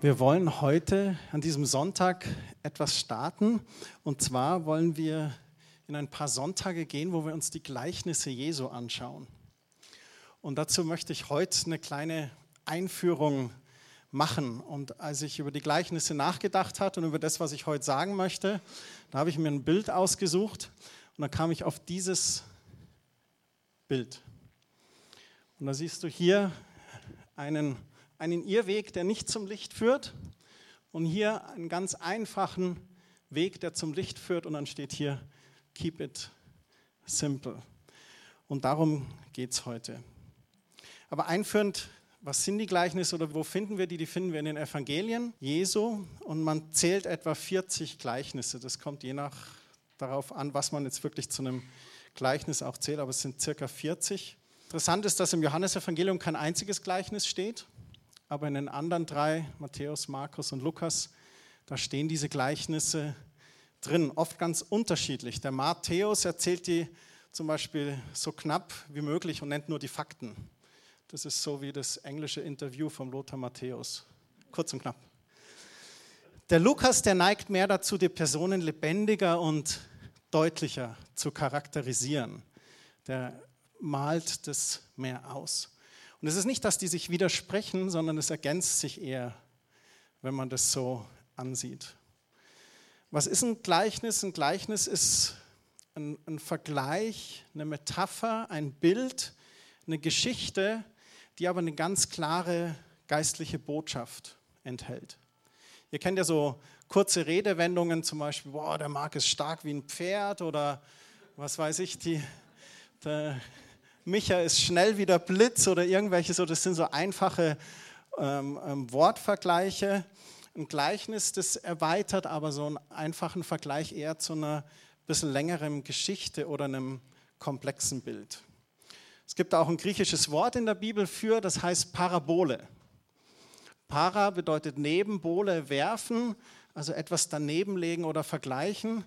Wir wollen heute an diesem Sonntag etwas starten. Und zwar wollen wir in ein paar Sonntage gehen, wo wir uns die Gleichnisse Jesu anschauen. Und dazu möchte ich heute eine kleine Einführung machen. Und als ich über die Gleichnisse nachgedacht habe und über das, was ich heute sagen möchte, da habe ich mir ein Bild ausgesucht und dann kam ich auf dieses Bild. Und da siehst du hier einen einen Irrweg, der nicht zum Licht führt und hier einen ganz einfachen Weg, der zum Licht führt und dann steht hier, keep it simple. Und darum geht es heute. Aber einführend, was sind die Gleichnisse oder wo finden wir die? Die finden wir in den Evangelien Jesu und man zählt etwa 40 Gleichnisse. Das kommt je nach darauf an, was man jetzt wirklich zu einem Gleichnis auch zählt, aber es sind circa 40. Interessant ist, dass im Johannesevangelium kein einziges Gleichnis steht aber in den anderen drei, Matthäus, Markus und Lukas, da stehen diese Gleichnisse drin, oft ganz unterschiedlich. Der Matthäus erzählt die zum Beispiel so knapp wie möglich und nennt nur die Fakten. Das ist so wie das englische Interview vom Lothar Matthäus. Kurz und knapp. Der Lukas, der neigt mehr dazu, die Personen lebendiger und deutlicher zu charakterisieren. Der malt das mehr aus. Und es ist nicht, dass die sich widersprechen, sondern es ergänzt sich eher, wenn man das so ansieht. Was ist ein Gleichnis? Ein Gleichnis ist ein, ein Vergleich, eine Metapher, ein Bild, eine Geschichte, die aber eine ganz klare geistliche Botschaft enthält. Ihr kennt ja so kurze Redewendungen, zum Beispiel, boah, der Mark ist stark wie ein Pferd oder was weiß ich, die, der, Micha ist schnell wie der Blitz oder irgendwelche so, das sind so einfache ähm, ähm, Wortvergleiche. Ein Gleichnis, das erweitert aber so einen einfachen Vergleich eher zu einer bisschen längeren Geschichte oder einem komplexen Bild. Es gibt auch ein griechisches Wort in der Bibel für, das heißt Parabole. Para bedeutet neben, Bole werfen, also etwas daneben legen oder vergleichen.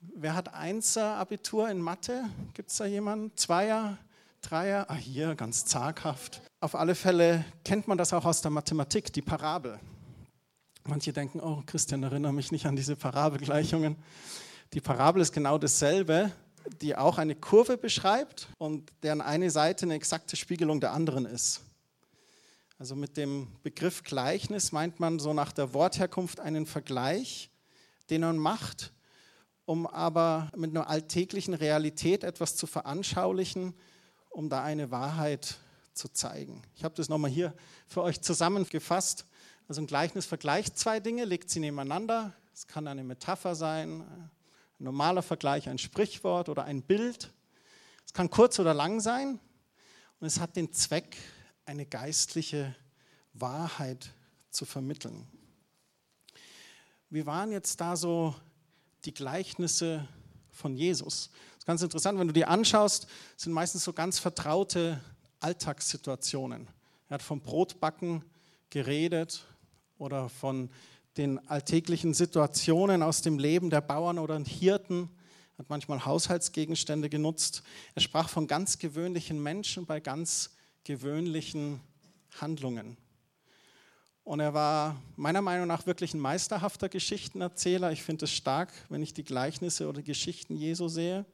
Wer hat Einser Abitur in Mathe? Gibt es da jemanden? Zweier? Dreier, ah hier, ganz zaghaft. Auf alle Fälle kennt man das auch aus der Mathematik, die Parabel. Manche denken, oh Christian, erinnere mich nicht an diese Parabelgleichungen. Die Parabel ist genau dasselbe, die auch eine Kurve beschreibt und deren eine Seite eine exakte Spiegelung der anderen ist. Also mit dem Begriff Gleichnis meint man so nach der Wortherkunft einen Vergleich, den man macht, um aber mit einer alltäglichen Realität etwas zu veranschaulichen, um da eine Wahrheit zu zeigen. Ich habe das nochmal hier für euch zusammengefasst. Also ein Gleichnis vergleicht zwei Dinge, legt sie nebeneinander. Es kann eine Metapher sein, ein normaler Vergleich, ein Sprichwort oder ein Bild. Es kann kurz oder lang sein und es hat den Zweck, eine geistliche Wahrheit zu vermitteln. Wie waren jetzt da so die Gleichnisse von Jesus? Ist ganz interessant, wenn du dir anschaust, sind meistens so ganz vertraute Alltagssituationen. Er hat vom Brotbacken geredet oder von den alltäglichen Situationen aus dem Leben der Bauern oder Hirten, hat manchmal Haushaltsgegenstände genutzt. Er sprach von ganz gewöhnlichen Menschen bei ganz gewöhnlichen Handlungen. Und er war meiner Meinung nach wirklich ein meisterhafter Geschichtenerzähler. Ich finde es stark, wenn ich die Gleichnisse oder Geschichten Jesu sehe.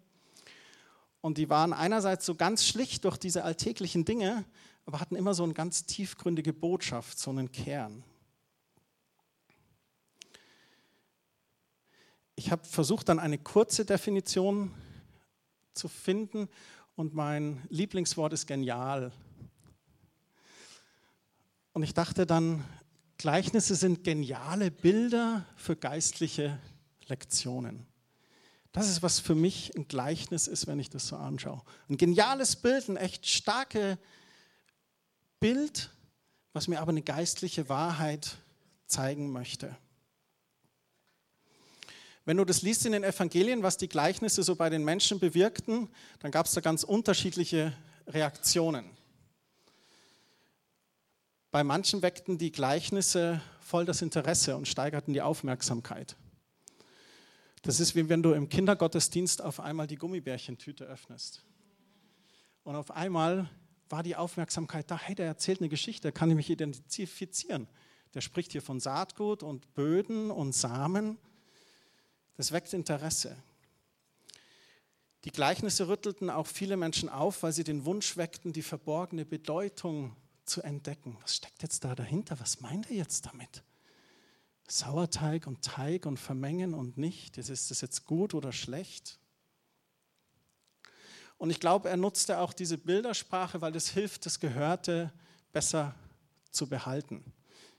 Und die waren einerseits so ganz schlicht durch diese alltäglichen Dinge, aber hatten immer so eine ganz tiefgründige Botschaft, so einen Kern. Ich habe versucht, dann eine kurze Definition zu finden und mein Lieblingswort ist genial. Und ich dachte dann, Gleichnisse sind geniale Bilder für geistliche Lektionen. Das ist, was für mich ein Gleichnis ist, wenn ich das so anschaue. Ein geniales Bild, ein echt starkes Bild, was mir aber eine geistliche Wahrheit zeigen möchte. Wenn du das liest in den Evangelien, was die Gleichnisse so bei den Menschen bewirkten, dann gab es da ganz unterschiedliche Reaktionen. Bei manchen weckten die Gleichnisse voll das Interesse und steigerten die Aufmerksamkeit. Das ist wie wenn du im Kindergottesdienst auf einmal die Gummibärchentüte öffnest. Und auf einmal war die Aufmerksamkeit da, hey, der erzählt eine Geschichte, kann ich mich identifizieren. Der spricht hier von Saatgut und Böden und Samen. Das weckt Interesse. Die Gleichnisse rüttelten auch viele Menschen auf, weil sie den Wunsch weckten, die verborgene Bedeutung zu entdecken. Was steckt jetzt da dahinter? Was meint er jetzt damit? Sauerteig und Teig und vermengen und nicht. Ist das jetzt gut oder schlecht? Und ich glaube, er nutzte auch diese Bildersprache, weil das hilft, das Gehörte besser zu behalten.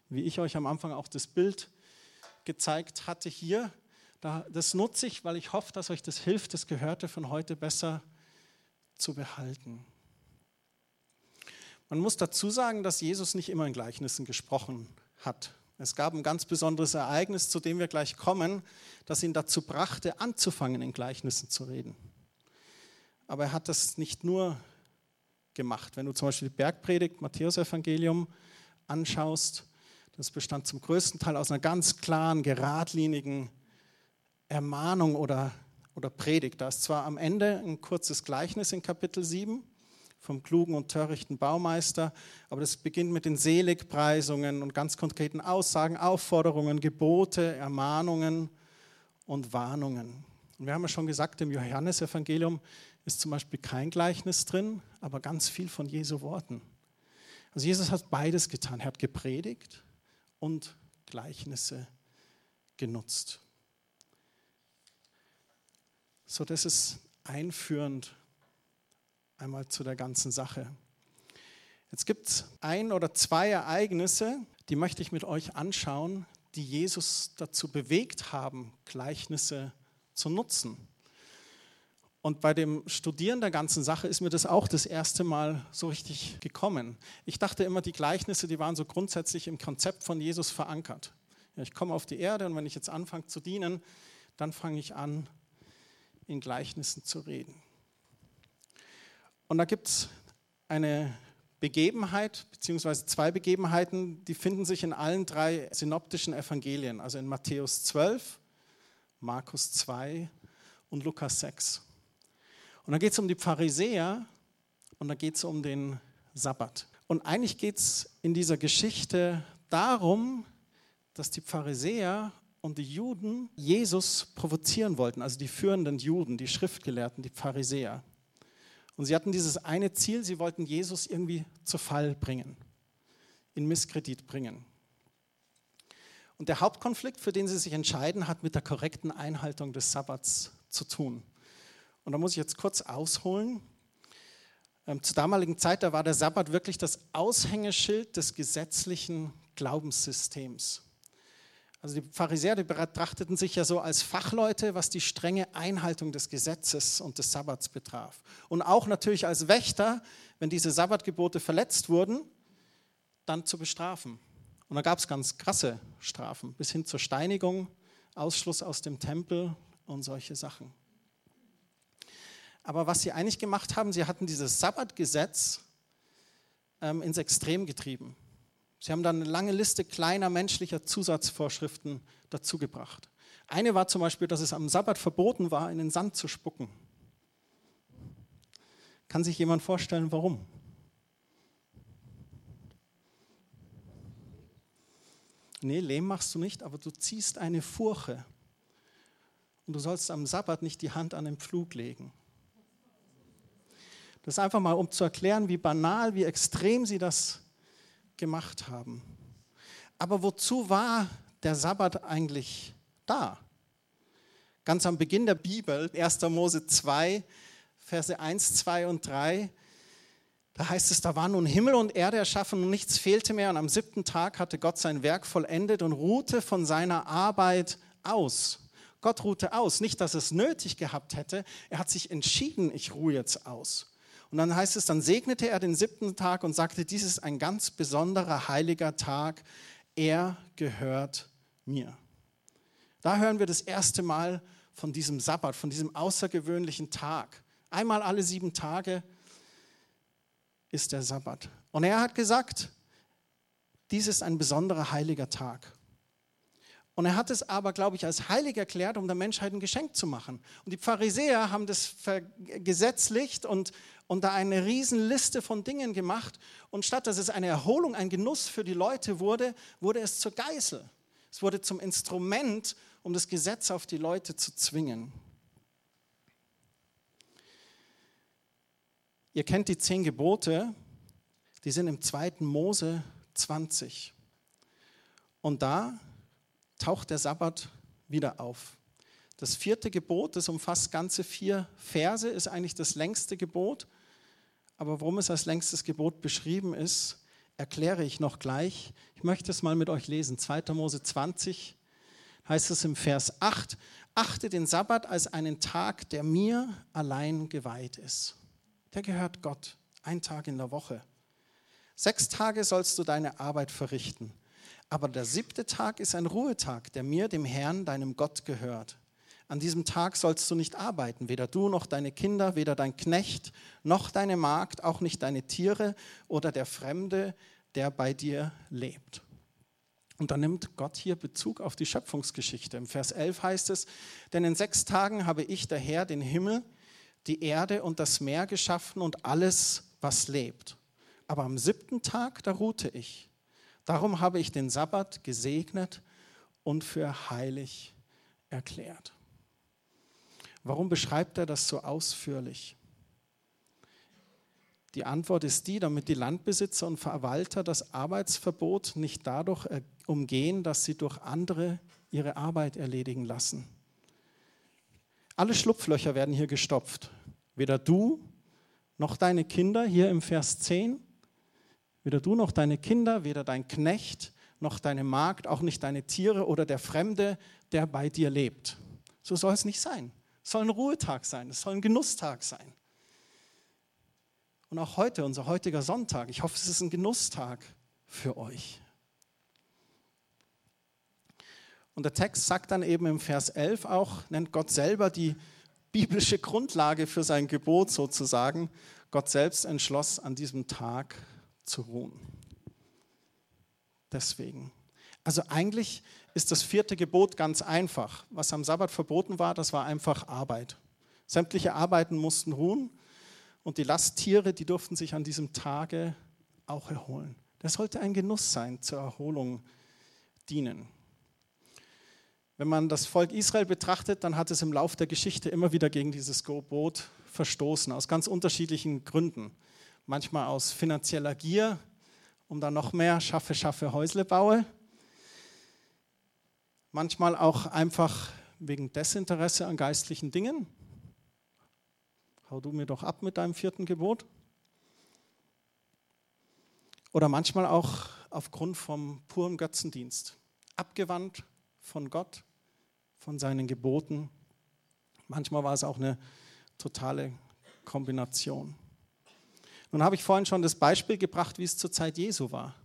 Wie ich euch am Anfang auch das Bild gezeigt hatte hier, das nutze ich, weil ich hoffe, dass euch das hilft, das Gehörte von heute besser zu behalten. Man muss dazu sagen, dass Jesus nicht immer in Gleichnissen gesprochen hat. Es gab ein ganz besonderes Ereignis, zu dem wir gleich kommen, das ihn dazu brachte, anzufangen, in Gleichnissen zu reden. Aber er hat das nicht nur gemacht. Wenn du zum Beispiel die Bergpredigt, Matthäus-Evangelium anschaust, das bestand zum größten Teil aus einer ganz klaren, geradlinigen Ermahnung oder, oder Predigt. Da ist zwar am Ende ein kurzes Gleichnis in Kapitel 7 vom klugen und törichten Baumeister, aber das beginnt mit den Seligpreisungen und ganz konkreten Aussagen, Aufforderungen, Gebote, Ermahnungen und Warnungen. Und wir haben ja schon gesagt, im Johannesevangelium ist zum Beispiel kein Gleichnis drin, aber ganz viel von Jesu Worten. Also Jesus hat beides getan. Er hat gepredigt und Gleichnisse genutzt. So, das ist einführend einmal zu der ganzen Sache. Jetzt gibt es ein oder zwei Ereignisse, die möchte ich mit euch anschauen, die Jesus dazu bewegt haben, Gleichnisse zu nutzen. Und bei dem Studieren der ganzen Sache ist mir das auch das erste Mal so richtig gekommen. Ich dachte immer, die Gleichnisse, die waren so grundsätzlich im Konzept von Jesus verankert. Ich komme auf die Erde und wenn ich jetzt anfange zu dienen, dann fange ich an, in Gleichnissen zu reden. Und da gibt es eine Begebenheit, beziehungsweise zwei Begebenheiten, die finden sich in allen drei synoptischen Evangelien, also in Matthäus 12, Markus 2 und Lukas 6. Und da geht es um die Pharisäer und da geht es um den Sabbat. Und eigentlich geht es in dieser Geschichte darum, dass die Pharisäer und die Juden Jesus provozieren wollten, also die führenden Juden, die Schriftgelehrten, die Pharisäer. Und sie hatten dieses eine Ziel, sie wollten Jesus irgendwie zu Fall bringen, in Misskredit bringen. Und der Hauptkonflikt, für den sie sich entscheiden, hat mit der korrekten Einhaltung des Sabbats zu tun. Und da muss ich jetzt kurz ausholen. Ähm, zur damaligen Zeit, da war der Sabbat wirklich das Aushängeschild des gesetzlichen Glaubenssystems. Also die Pharisäer, die betrachteten sich ja so als Fachleute, was die strenge Einhaltung des Gesetzes und des Sabbats betraf. Und auch natürlich als Wächter, wenn diese Sabbatgebote verletzt wurden, dann zu bestrafen. Und da gab es ganz krasse Strafen, bis hin zur Steinigung, Ausschluss aus dem Tempel und solche Sachen. Aber was sie eigentlich gemacht haben, sie hatten dieses Sabbatgesetz ähm, ins Extrem getrieben. Sie haben dann eine lange Liste kleiner menschlicher Zusatzvorschriften dazugebracht. Eine war zum Beispiel, dass es am Sabbat verboten war, in den Sand zu spucken. Kann sich jemand vorstellen, warum? Nee, Lehm machst du nicht, aber du ziehst eine Furche. Und du sollst am Sabbat nicht die Hand an den Pflug legen. Das ist einfach mal, um zu erklären, wie banal, wie extrem sie das gemacht haben. Aber wozu war der Sabbat eigentlich da? Ganz am Beginn der Bibel, 1. Mose 2, Verse 1, 2 und 3, da heißt es, da waren nun Himmel und Erde erschaffen und nichts fehlte mehr. Und am siebten Tag hatte Gott sein Werk vollendet und ruhte von seiner Arbeit aus. Gott ruhte aus. Nicht, dass es nötig gehabt hätte. Er hat sich entschieden, ich ruhe jetzt aus. Und dann heißt es, dann segnete er den siebten Tag und sagte, dies ist ein ganz besonderer heiliger Tag, er gehört mir. Da hören wir das erste Mal von diesem Sabbat, von diesem außergewöhnlichen Tag. Einmal alle sieben Tage ist der Sabbat. Und er hat gesagt, dies ist ein besonderer heiliger Tag. Und er hat es aber, glaube ich, als heilig erklärt, um der Menschheit ein Geschenk zu machen. Und die Pharisäer haben das gesetzlicht und, und da eine Riesenliste von Dingen gemacht. Und statt dass es eine Erholung, ein Genuss für die Leute wurde, wurde es zur Geißel. Es wurde zum Instrument, um das Gesetz auf die Leute zu zwingen. Ihr kennt die zehn Gebote, die sind im 2. Mose 20. Und da taucht der Sabbat wieder auf. Das vierte Gebot, das umfasst ganze vier Verse, ist eigentlich das längste Gebot. Aber warum es als längstes Gebot beschrieben ist, erkläre ich noch gleich. Ich möchte es mal mit euch lesen. 2. Mose 20 heißt es im Vers 8, achte den Sabbat als einen Tag, der mir allein geweiht ist. Der gehört Gott, ein Tag in der Woche. Sechs Tage sollst du deine Arbeit verrichten. Aber der siebte Tag ist ein Ruhetag, der mir, dem Herrn, deinem Gott gehört. An diesem Tag sollst du nicht arbeiten, weder du noch deine Kinder, weder dein Knecht, noch deine Magd, auch nicht deine Tiere oder der Fremde, der bei dir lebt. Und dann nimmt Gott hier Bezug auf die Schöpfungsgeschichte. Im Vers 11 heißt es, denn in sechs Tagen habe ich der Herr den Himmel, die Erde und das Meer geschaffen und alles, was lebt aber am siebten Tag, da ruhte ich. Darum habe ich den Sabbat gesegnet und für heilig erklärt. Warum beschreibt er das so ausführlich? Die Antwort ist die, damit die Landbesitzer und Verwalter das Arbeitsverbot nicht dadurch umgehen, dass sie durch andere ihre Arbeit erledigen lassen. Alle Schlupflöcher werden hier gestopft. Weder du noch deine Kinder, hier im Vers 10, Weder du noch deine Kinder, weder dein Knecht noch deine Magd, auch nicht deine Tiere oder der Fremde, der bei dir lebt. So soll es nicht sein. Es soll ein Ruhetag sein, es soll ein Genusstag sein. Und auch heute, unser heutiger Sonntag, ich hoffe, es ist ein Genusstag für euch. Und der Text sagt dann eben im Vers 11 auch, nennt Gott selber die biblische Grundlage für sein Gebot sozusagen. Gott selbst entschloss an diesem Tag zu ruhen. Deswegen. Also eigentlich ist das vierte Gebot ganz einfach. Was am Sabbat verboten war, das war einfach Arbeit. Sämtliche Arbeiten mussten ruhen und die Lasttiere, die durften sich an diesem Tage auch erholen. Das sollte ein Genuss sein, zur Erholung dienen. Wenn man das Volk Israel betrachtet, dann hat es im Lauf der Geschichte immer wieder gegen dieses Gebot verstoßen, aus ganz unterschiedlichen Gründen manchmal aus finanzieller Gier, um dann noch mehr schaffe, schaffe, Häusle baue. Manchmal auch einfach wegen Desinteresse an geistlichen Dingen. Hau du mir doch ab mit deinem vierten Gebot. Oder manchmal auch aufgrund vom puren Götzendienst. Abgewandt von Gott, von seinen Geboten. Manchmal war es auch eine totale Kombination. Nun habe ich vorhin schon das Beispiel gebracht, wie es zur Zeit Jesu war.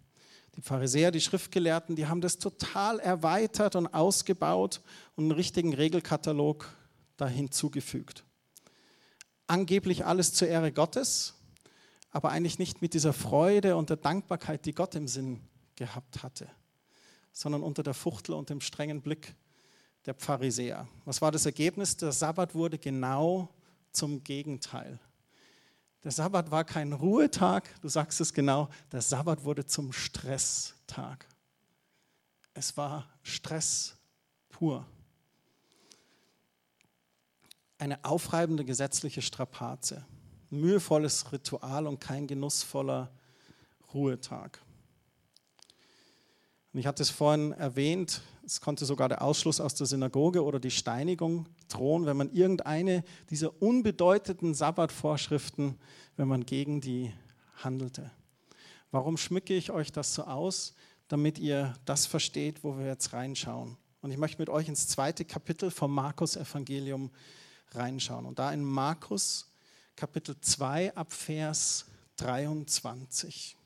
Die Pharisäer, die Schriftgelehrten, die haben das total erweitert und ausgebaut und einen richtigen Regelkatalog da hinzugefügt. Angeblich alles zur Ehre Gottes, aber eigentlich nicht mit dieser Freude und der Dankbarkeit, die Gott im Sinn gehabt hatte, sondern unter der Fuchtel und dem strengen Blick der Pharisäer. Was war das Ergebnis? Der Sabbat wurde genau zum Gegenteil. Der Sabbat war kein Ruhetag, du sagst es genau, der Sabbat wurde zum Stresstag. Es war Stress pur. Eine aufreibende gesetzliche Strapaze, mühevolles Ritual und kein genussvoller Ruhetag. Und ich hatte es vorhin erwähnt, es konnte sogar der Ausschluss aus der Synagoge oder die Steinigung drohen, wenn man irgendeine dieser unbedeutenden Sabbatvorschriften, wenn man gegen die handelte. Warum schmücke ich euch das so aus? Damit ihr das versteht, wo wir jetzt reinschauen. Und ich möchte mit euch ins zweite Kapitel vom Markus-Evangelium reinschauen. Und da in Markus Kapitel 2 ab Vers 23.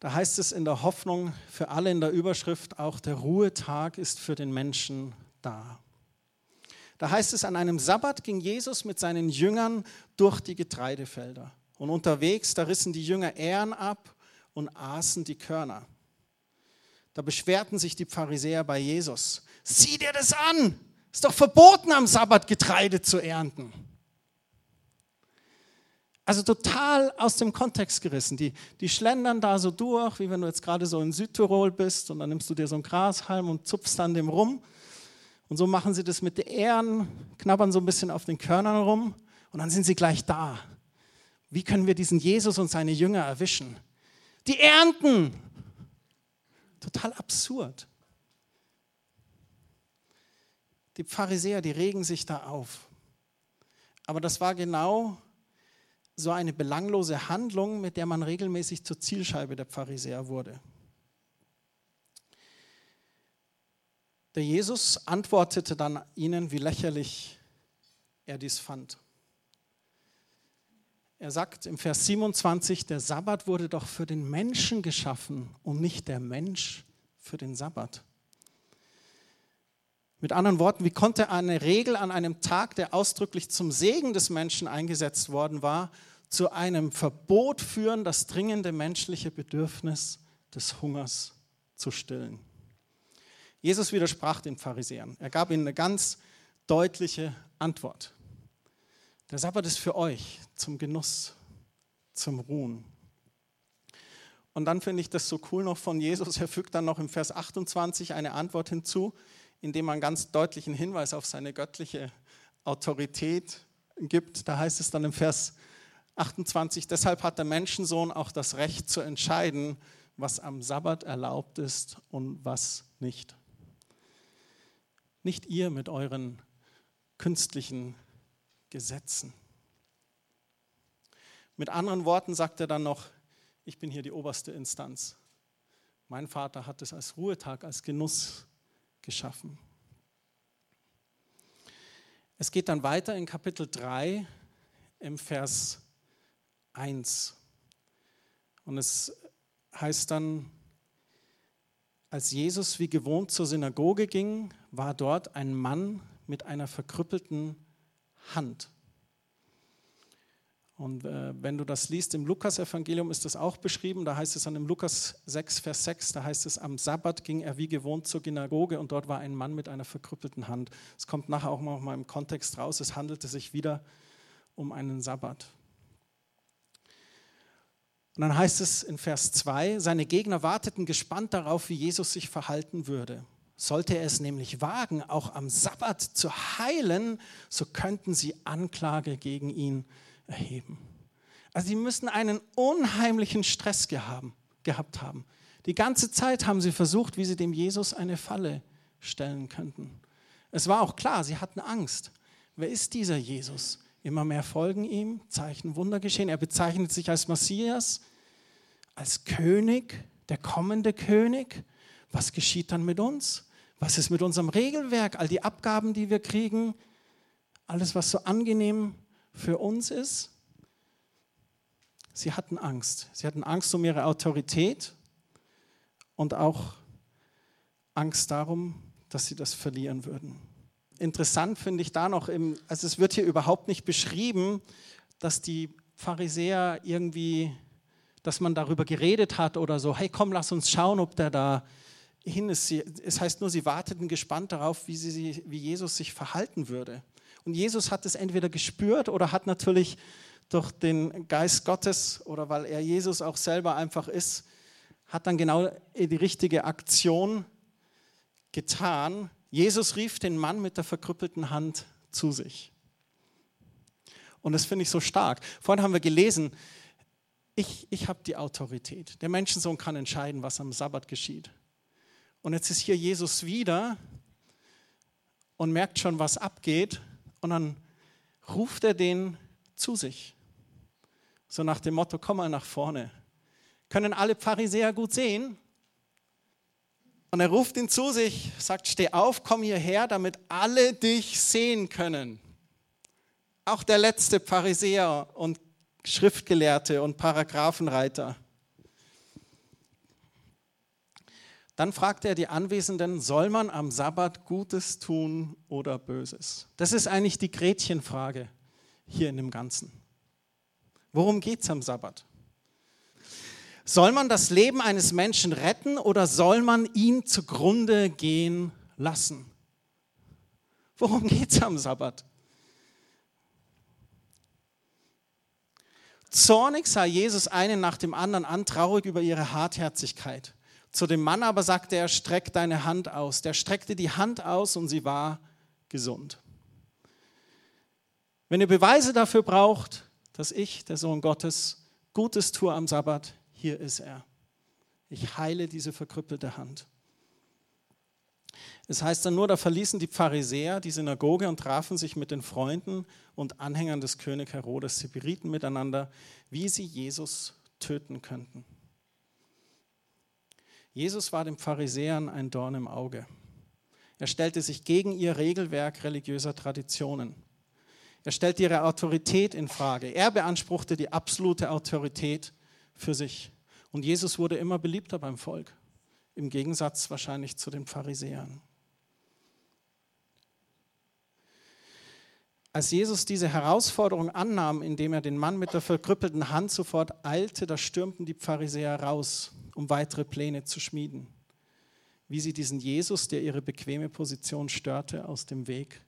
Da heißt es in der Hoffnung für alle in der Überschrift, auch der Ruhetag ist für den Menschen da. Da heißt es, an einem Sabbat ging Jesus mit seinen Jüngern durch die Getreidefelder. Und unterwegs, da rissen die Jünger Ähren ab und aßen die Körner. Da beschwerten sich die Pharisäer bei Jesus. Sieh dir das an! Ist doch verboten, am Sabbat Getreide zu ernten. Also total aus dem Kontext gerissen. Die, die schlendern da so durch, wie wenn du jetzt gerade so in Südtirol bist und dann nimmst du dir so einen Grashalm und zupfst dann dem rum. Und so machen sie das mit den Ähren, knabbern so ein bisschen auf den Körnern rum und dann sind sie gleich da. Wie können wir diesen Jesus und seine Jünger erwischen? Die ernten. Total absurd. Die Pharisäer, die regen sich da auf. Aber das war genau so eine belanglose Handlung, mit der man regelmäßig zur Zielscheibe der Pharisäer wurde. Der Jesus antwortete dann ihnen, wie lächerlich er dies fand. Er sagt im Vers 27, der Sabbat wurde doch für den Menschen geschaffen und nicht der Mensch für den Sabbat. Mit anderen Worten, wie konnte eine Regel an einem Tag, der ausdrücklich zum Segen des Menschen eingesetzt worden war, zu einem Verbot führen, das dringende menschliche Bedürfnis des Hungers zu stillen? Jesus widersprach den Pharisäern. Er gab ihnen eine ganz deutliche Antwort. Der Sabbat ist für euch zum Genuss, zum Ruhen. Und dann finde ich das so cool noch von Jesus. Er fügt dann noch im Vers 28 eine Antwort hinzu, indem man ganz deutlichen Hinweis auf seine göttliche Autorität gibt. Da heißt es dann im Vers 28, deshalb hat der Menschensohn auch das Recht zu entscheiden, was am Sabbat erlaubt ist und was nicht. Nicht ihr mit euren künstlichen Gesetzen. Mit anderen Worten sagt er dann noch, ich bin hier die oberste Instanz. Mein Vater hat es als Ruhetag, als Genuss geschaffen. Es geht dann weiter in Kapitel 3 im Vers 1. Und es heißt dann, als Jesus wie gewohnt zur Synagoge ging, war dort ein Mann mit einer verkrüppelten Hand. Und äh, wenn du das liest im Lukas-Evangelium, ist das auch beschrieben. Da heißt es dann im Lukas 6, Vers 6, da heißt es, am Sabbat ging er wie gewohnt zur Synagoge und dort war ein Mann mit einer verkrüppelten Hand. Es kommt nachher auch mal im Kontext raus, es handelte sich wieder um einen Sabbat. Und dann heißt es in Vers 2, seine Gegner warteten gespannt darauf, wie Jesus sich verhalten würde. Sollte er es nämlich wagen, auch am Sabbat zu heilen, so könnten sie Anklage gegen ihn erheben. Also sie müssen einen unheimlichen Stress gehabt haben. Die ganze Zeit haben sie versucht, wie sie dem Jesus eine Falle stellen könnten. Es war auch klar, sie hatten Angst. Wer ist dieser Jesus? Immer mehr folgen ihm, Zeichen, Wunder geschehen. Er bezeichnet sich als Messias, als König, der kommende König. Was geschieht dann mit uns? Was ist mit unserem Regelwerk? All die Abgaben, die wir kriegen, alles, was so angenehm für uns ist? Sie hatten Angst. Sie hatten Angst um ihre Autorität und auch Angst darum, dass sie das verlieren würden. Interessant finde ich da noch, im, also es wird hier überhaupt nicht beschrieben, dass die Pharisäer irgendwie, dass man darüber geredet hat oder so, hey komm, lass uns schauen, ob der da hin ist. es heißt nur, sie warteten gespannt darauf, wie, sie, wie Jesus sich verhalten würde. Und Jesus hat es entweder gespürt oder hat natürlich durch den Geist Gottes oder weil er Jesus auch selber einfach ist, hat dann genau die richtige Aktion getan. Jesus rief den Mann mit der verkrüppelten Hand zu sich. Und das finde ich so stark. Vorhin haben wir gelesen, ich, ich habe die Autorität. Der Menschensohn kann entscheiden, was am Sabbat geschieht. Und jetzt ist hier Jesus wieder und merkt schon, was abgeht. Und dann ruft er den zu sich. So nach dem Motto, komm mal nach vorne. Können alle Pharisäer gut sehen? Und er ruft ihn zu sich, sagt, steh auf, komm hierher, damit alle dich sehen können. Auch der letzte Pharisäer und Schriftgelehrte und Paragraphenreiter. Dann fragt er die Anwesenden, soll man am Sabbat Gutes tun oder Böses? Das ist eigentlich die Gretchenfrage hier in dem Ganzen. Worum geht es am Sabbat? Soll man das Leben eines Menschen retten oder soll man ihn zugrunde gehen lassen? Worum geht es am Sabbat? Zornig sah Jesus einen nach dem anderen an, traurig über ihre Hartherzigkeit. Zu dem Mann aber sagte er, streck deine Hand aus. Der streckte die Hand aus und sie war gesund. Wenn ihr Beweise dafür braucht, dass ich, der Sohn Gottes, Gutes tue am Sabbat, hier ist er. Ich heile diese verkrüppelte Hand. Es heißt dann nur, da verließen die Pharisäer die Synagoge und trafen sich mit den Freunden und Anhängern des König Herodes. Sie berieten miteinander, wie sie Jesus töten könnten. Jesus war den Pharisäern ein Dorn im Auge. Er stellte sich gegen ihr Regelwerk religiöser Traditionen. Er stellte ihre Autorität in Frage. Er beanspruchte die absolute Autorität für sich. Und Jesus wurde immer beliebter beim Volk, im Gegensatz wahrscheinlich zu den Pharisäern. Als Jesus diese Herausforderung annahm, indem er den Mann mit der verkrüppelten Hand sofort eilte, da stürmten die Pharisäer raus, um weitere Pläne zu schmieden, wie sie diesen Jesus, der ihre bequeme Position störte, aus dem Weg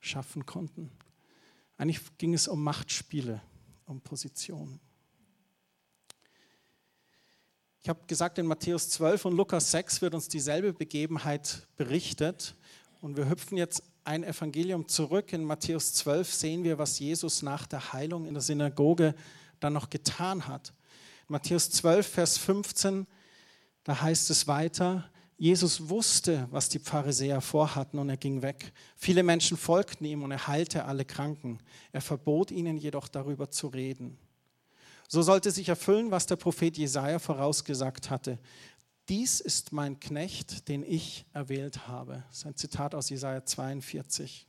schaffen konnten. Eigentlich ging es um Machtspiele, um Position. Ich habe gesagt, in Matthäus 12 und Lukas 6 wird uns dieselbe Begebenheit berichtet. Und wir hüpfen jetzt ein Evangelium zurück. In Matthäus 12 sehen wir, was Jesus nach der Heilung in der Synagoge dann noch getan hat. In Matthäus 12, Vers 15, da heißt es weiter, Jesus wusste, was die Pharisäer vorhatten und er ging weg. Viele Menschen folgten ihm und er heilte alle Kranken. Er verbot ihnen jedoch darüber zu reden. So sollte sich erfüllen, was der Prophet Jesaja vorausgesagt hatte. Dies ist mein Knecht, den ich erwählt habe. Das ist ein Zitat aus Jesaja 42.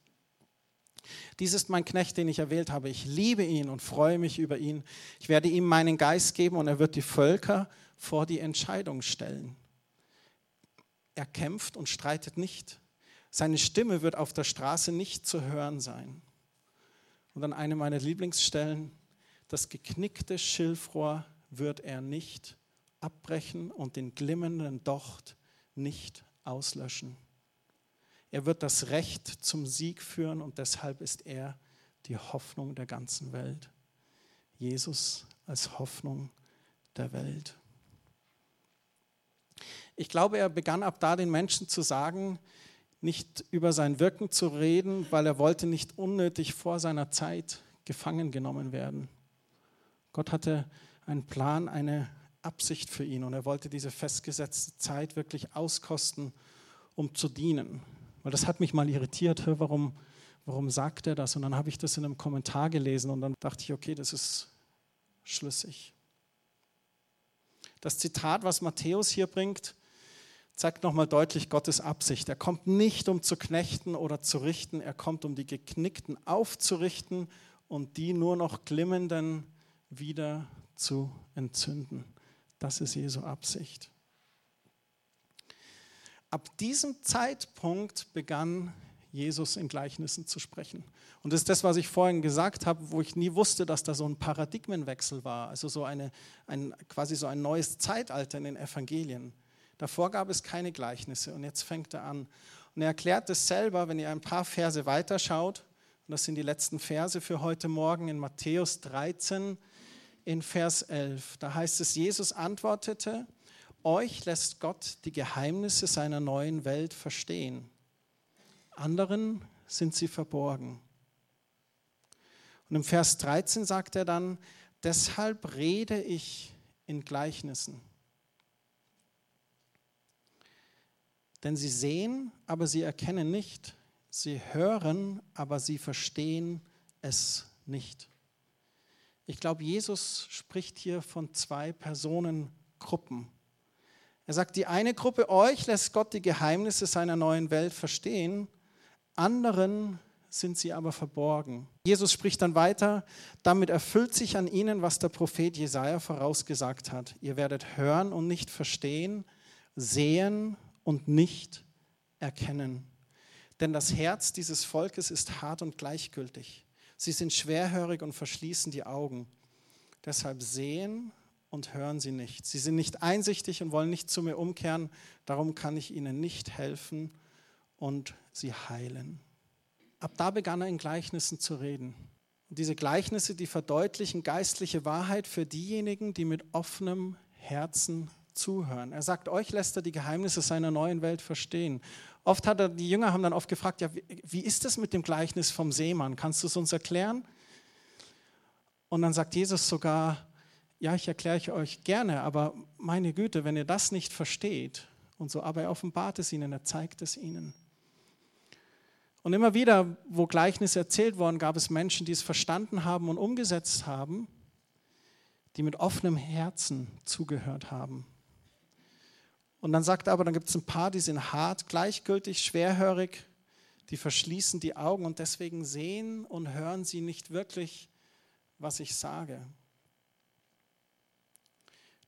Dies ist mein Knecht, den ich erwählt habe. Ich liebe ihn und freue mich über ihn. Ich werde ihm meinen Geist geben und er wird die Völker vor die Entscheidung stellen. Er kämpft und streitet nicht. Seine Stimme wird auf der Straße nicht zu hören sein. Und an eine meiner Lieblingsstellen, das geknickte Schilfrohr wird er nicht abbrechen und den glimmenden Docht nicht auslöschen. Er wird das Recht zum Sieg führen und deshalb ist er die Hoffnung der ganzen Welt. Jesus als Hoffnung der Welt. Ich glaube, er begann ab da den Menschen zu sagen, nicht über sein Wirken zu reden, weil er wollte nicht unnötig vor seiner Zeit gefangen genommen werden. Gott hatte einen Plan, eine Absicht für ihn und er wollte diese festgesetzte Zeit wirklich auskosten, um zu dienen. Weil das hat mich mal irritiert, warum, warum sagt er das? Und dann habe ich das in einem Kommentar gelesen und dann dachte ich, okay, das ist schlüssig. Das Zitat, was Matthäus hier bringt, zeigt nochmal deutlich Gottes Absicht. Er kommt nicht, um zu knechten oder zu richten, er kommt, um die Geknickten aufzurichten und die nur noch glimmenden wieder zu entzünden. Das ist Jesu Absicht. Ab diesem Zeitpunkt begann Jesus in Gleichnissen zu sprechen. Und das ist das, was ich vorhin gesagt habe, wo ich nie wusste, dass da so ein Paradigmenwechsel war, also so eine, ein, quasi so ein neues Zeitalter in den Evangelien. Davor gab es keine Gleichnisse und jetzt fängt er an. Und er erklärt es selber, wenn ihr ein paar Verse weiterschaut, und das sind die letzten Verse für heute Morgen in Matthäus 13 in Vers 11. Da heißt es, Jesus antwortete, euch lässt Gott die Geheimnisse seiner neuen Welt verstehen. Anderen sind sie verborgen. Und im Vers 13 sagt er dann, deshalb rede ich in Gleichnissen Denn sie sehen, aber sie erkennen nicht. Sie hören, aber sie verstehen es nicht. Ich glaube, Jesus spricht hier von zwei Personengruppen. Er sagt, die eine Gruppe, euch lässt Gott die Geheimnisse seiner neuen Welt verstehen, anderen sind sie aber verborgen. Jesus spricht dann weiter, damit erfüllt sich an ihnen, was der Prophet Jesaja vorausgesagt hat. Ihr werdet hören und nicht verstehen, sehen und nicht erkennen. Denn das Herz dieses Volkes ist hart und gleichgültig. Sie sind schwerhörig und verschließen die Augen. Deshalb sehen und hören sie nicht. Sie sind nicht einsichtig und wollen nicht zu mir umkehren. Darum kann ich ihnen nicht helfen und sie heilen. Ab da begann er in Gleichnissen zu reden. Und diese Gleichnisse, die verdeutlichen geistliche Wahrheit für diejenigen, die mit offenem Herzen zuhören. Er sagt, euch lässt er die Geheimnisse seiner neuen Welt verstehen. Oft hat er, die Jünger haben dann oft gefragt, ja, wie, ist es mit dem Gleichnis vom Seemann? Kannst du es uns erklären? Und dann sagt Jesus sogar, ja, ich erkläre euch gerne, aber meine Güte, wenn ihr das nicht versteht, und so, aber er offenbart es ihnen, er zeigt es ihnen. Und immer wieder, wo Gleichnisse erzählt wurden, gab es Menschen, die es verstanden haben und umgesetzt haben, die mit offenem Herzen zugehört haben. Und dann sagt er aber, dann gibt es ein paar, die sind hart, gleichgültig, schwerhörig, die verschließen die Augen und deswegen sehen und hören sie nicht wirklich, was ich sage.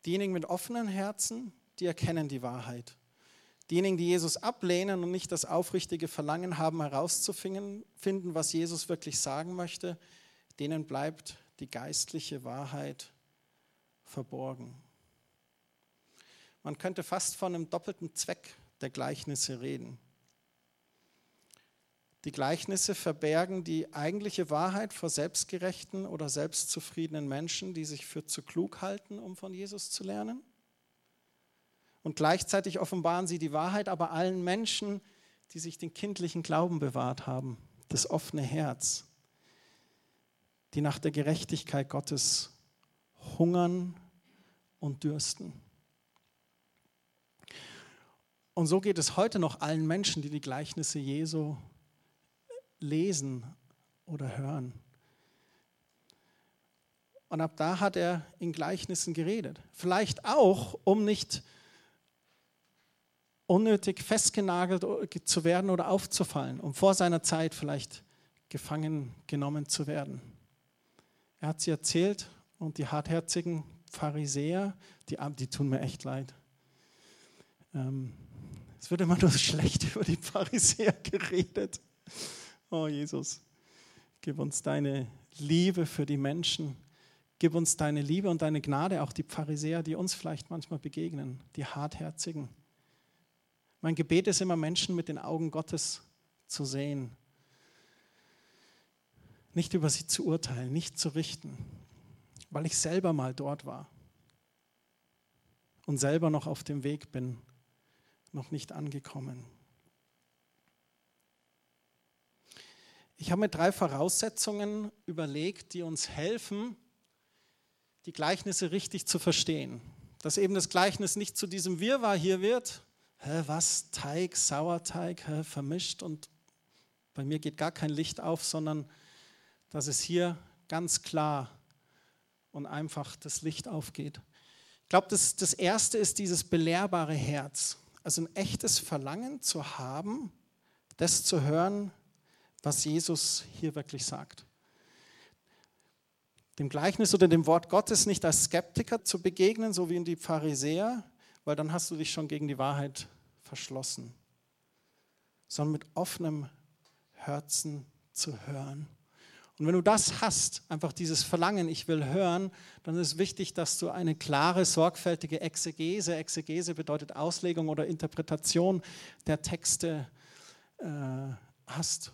Diejenigen mit offenen Herzen, die erkennen die Wahrheit. Diejenigen, die Jesus ablehnen und nicht das aufrichtige Verlangen haben, herauszufinden, was Jesus wirklich sagen möchte, denen bleibt die geistliche Wahrheit verborgen. Man könnte fast von einem doppelten Zweck der Gleichnisse reden. Die Gleichnisse verbergen die eigentliche Wahrheit vor selbstgerechten oder selbstzufriedenen Menschen, die sich für zu klug halten, um von Jesus zu lernen. Und gleichzeitig offenbaren sie die Wahrheit aber allen Menschen, die sich den kindlichen Glauben bewahrt haben, das offene Herz, die nach der Gerechtigkeit Gottes hungern und dürsten. Und so geht es heute noch allen Menschen, die die Gleichnisse Jesu lesen oder hören. Und ab da hat er in Gleichnissen geredet. Vielleicht auch, um nicht unnötig festgenagelt zu werden oder aufzufallen, um vor seiner Zeit vielleicht gefangen genommen zu werden. Er hat sie erzählt und die hartherzigen Pharisäer, die, die tun mir echt leid. Ähm, es wird immer nur schlecht über die Pharisäer geredet. Oh Jesus, gib uns deine Liebe für die Menschen. Gib uns deine Liebe und deine Gnade, auch die Pharisäer, die uns vielleicht manchmal begegnen, die Hartherzigen. Mein Gebet ist immer, Menschen mit den Augen Gottes zu sehen. Nicht über sie zu urteilen, nicht zu richten, weil ich selber mal dort war und selber noch auf dem Weg bin, noch nicht angekommen. Ich habe mir drei Voraussetzungen überlegt, die uns helfen, die Gleichnisse richtig zu verstehen. Dass eben das Gleichnis nicht zu diesem Wirrwarr hier wird. Hä, was? Teig, Sauerteig, hä, vermischt und bei mir geht gar kein Licht auf, sondern dass es hier ganz klar und einfach das Licht aufgeht. Ich glaube, das, das Erste ist dieses belehrbare Herz. Also ein echtes Verlangen zu haben, das zu hören, was Jesus hier wirklich sagt. Dem Gleichnis oder dem Wort Gottes nicht als Skeptiker zu begegnen, so wie in die Pharisäer, weil dann hast du dich schon gegen die Wahrheit verschlossen, sondern mit offenem Herzen zu hören. Und wenn du das hast, einfach dieses Verlangen, ich will hören, dann ist es wichtig, dass du eine klare, sorgfältige Exegese, Exegese bedeutet Auslegung oder Interpretation der Texte äh, hast.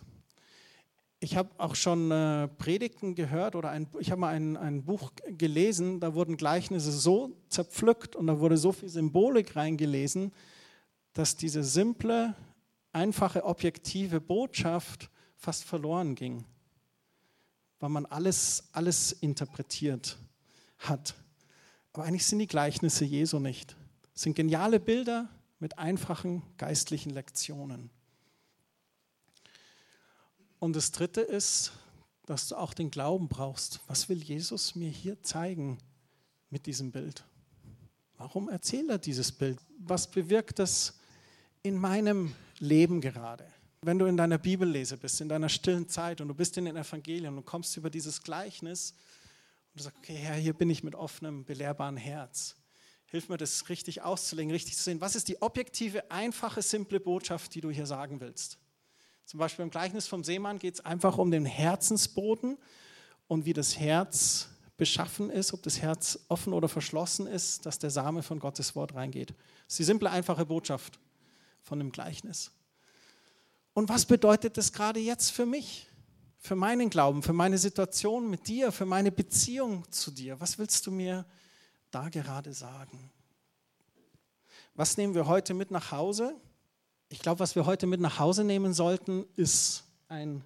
Ich habe auch schon äh, Predigten gehört oder ein, ich habe mal ein, ein Buch gelesen, da wurden Gleichnisse so zerpflückt und da wurde so viel Symbolik reingelesen, dass diese simple, einfache, objektive Botschaft fast verloren ging, weil man alles, alles interpretiert hat. Aber eigentlich sind die Gleichnisse Jesu nicht. Es sind geniale Bilder mit einfachen geistlichen Lektionen. Und das Dritte ist, dass du auch den Glauben brauchst. Was will Jesus mir hier zeigen mit diesem Bild? Warum erzählt er dieses Bild? Was bewirkt das in meinem Leben gerade? Wenn du in deiner Bibellese bist, in deiner stillen Zeit und du bist in den Evangelien und kommst über dieses Gleichnis und du sagst, okay, Herr, hier bin ich mit offenem, belehrbaren Herz. Hilf mir, das richtig auszulegen, richtig zu sehen. Was ist die objektive, einfache, simple Botschaft, die du hier sagen willst? Zum Beispiel im Gleichnis vom Seemann geht es einfach um den Herzensboden und wie das Herz beschaffen ist, ob das Herz offen oder verschlossen ist, dass der Same von Gottes Wort reingeht. Das ist die simple, einfache Botschaft von dem Gleichnis. Und was bedeutet das gerade jetzt für mich? für meinen Glauben, für meine Situation mit dir, für meine Beziehung zu dir? Was willst du mir da gerade sagen? Was nehmen wir heute mit nach Hause? Ich glaube, was wir heute mit nach Hause nehmen sollten, ist ein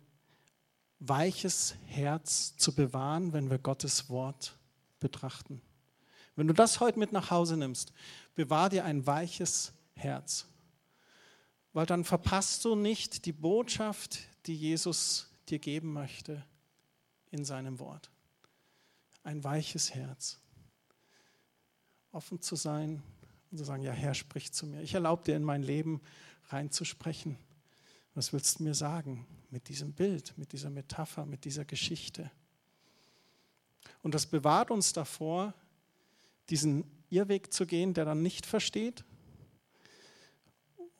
weiches Herz zu bewahren, wenn wir Gottes Wort betrachten. Wenn du das heute mit nach Hause nimmst, bewahr dir ein weiches Herz, weil dann verpasst du nicht die Botschaft, die Jesus dir geben möchte in seinem Wort. Ein weiches Herz. Offen zu sein und zu sagen, ja Herr, sprich zu mir. Ich erlaube dir in mein Leben reinzusprechen. Was willst du mir sagen mit diesem Bild, mit dieser Metapher, mit dieser Geschichte? Und das bewahrt uns davor, diesen Irrweg zu gehen, der dann nicht versteht.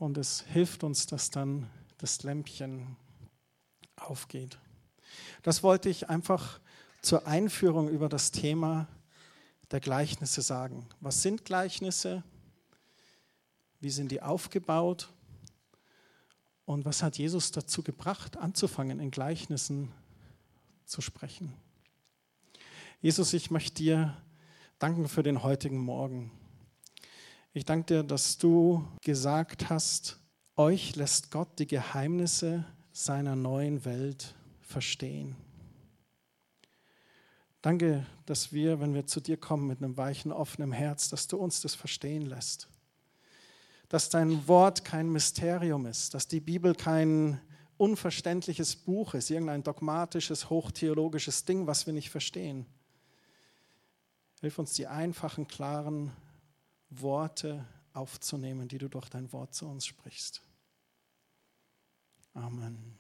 Und es hilft uns, dass dann das Lämpchen aufgeht. Das wollte ich einfach zur Einführung über das Thema der Gleichnisse sagen. Was sind Gleichnisse? Wie sind die aufgebaut? Und was hat Jesus dazu gebracht, anzufangen, in Gleichnissen zu sprechen? Jesus, ich möchte dir danken für den heutigen Morgen. Ich danke dir, dass du gesagt hast, euch lässt Gott die Geheimnisse seiner neuen Welt verstehen. Danke, dass wir, wenn wir zu dir kommen mit einem weichen, offenen Herz, dass du uns das verstehen lässt. Dass dein Wort kein Mysterium ist, dass die Bibel kein unverständliches Buch ist, irgendein dogmatisches, hochtheologisches Ding, was wir nicht verstehen, Hilf uns, die einfachen, klaren Worte aufzunehmen, die du durch dein Wort zu uns sprichst. Amen.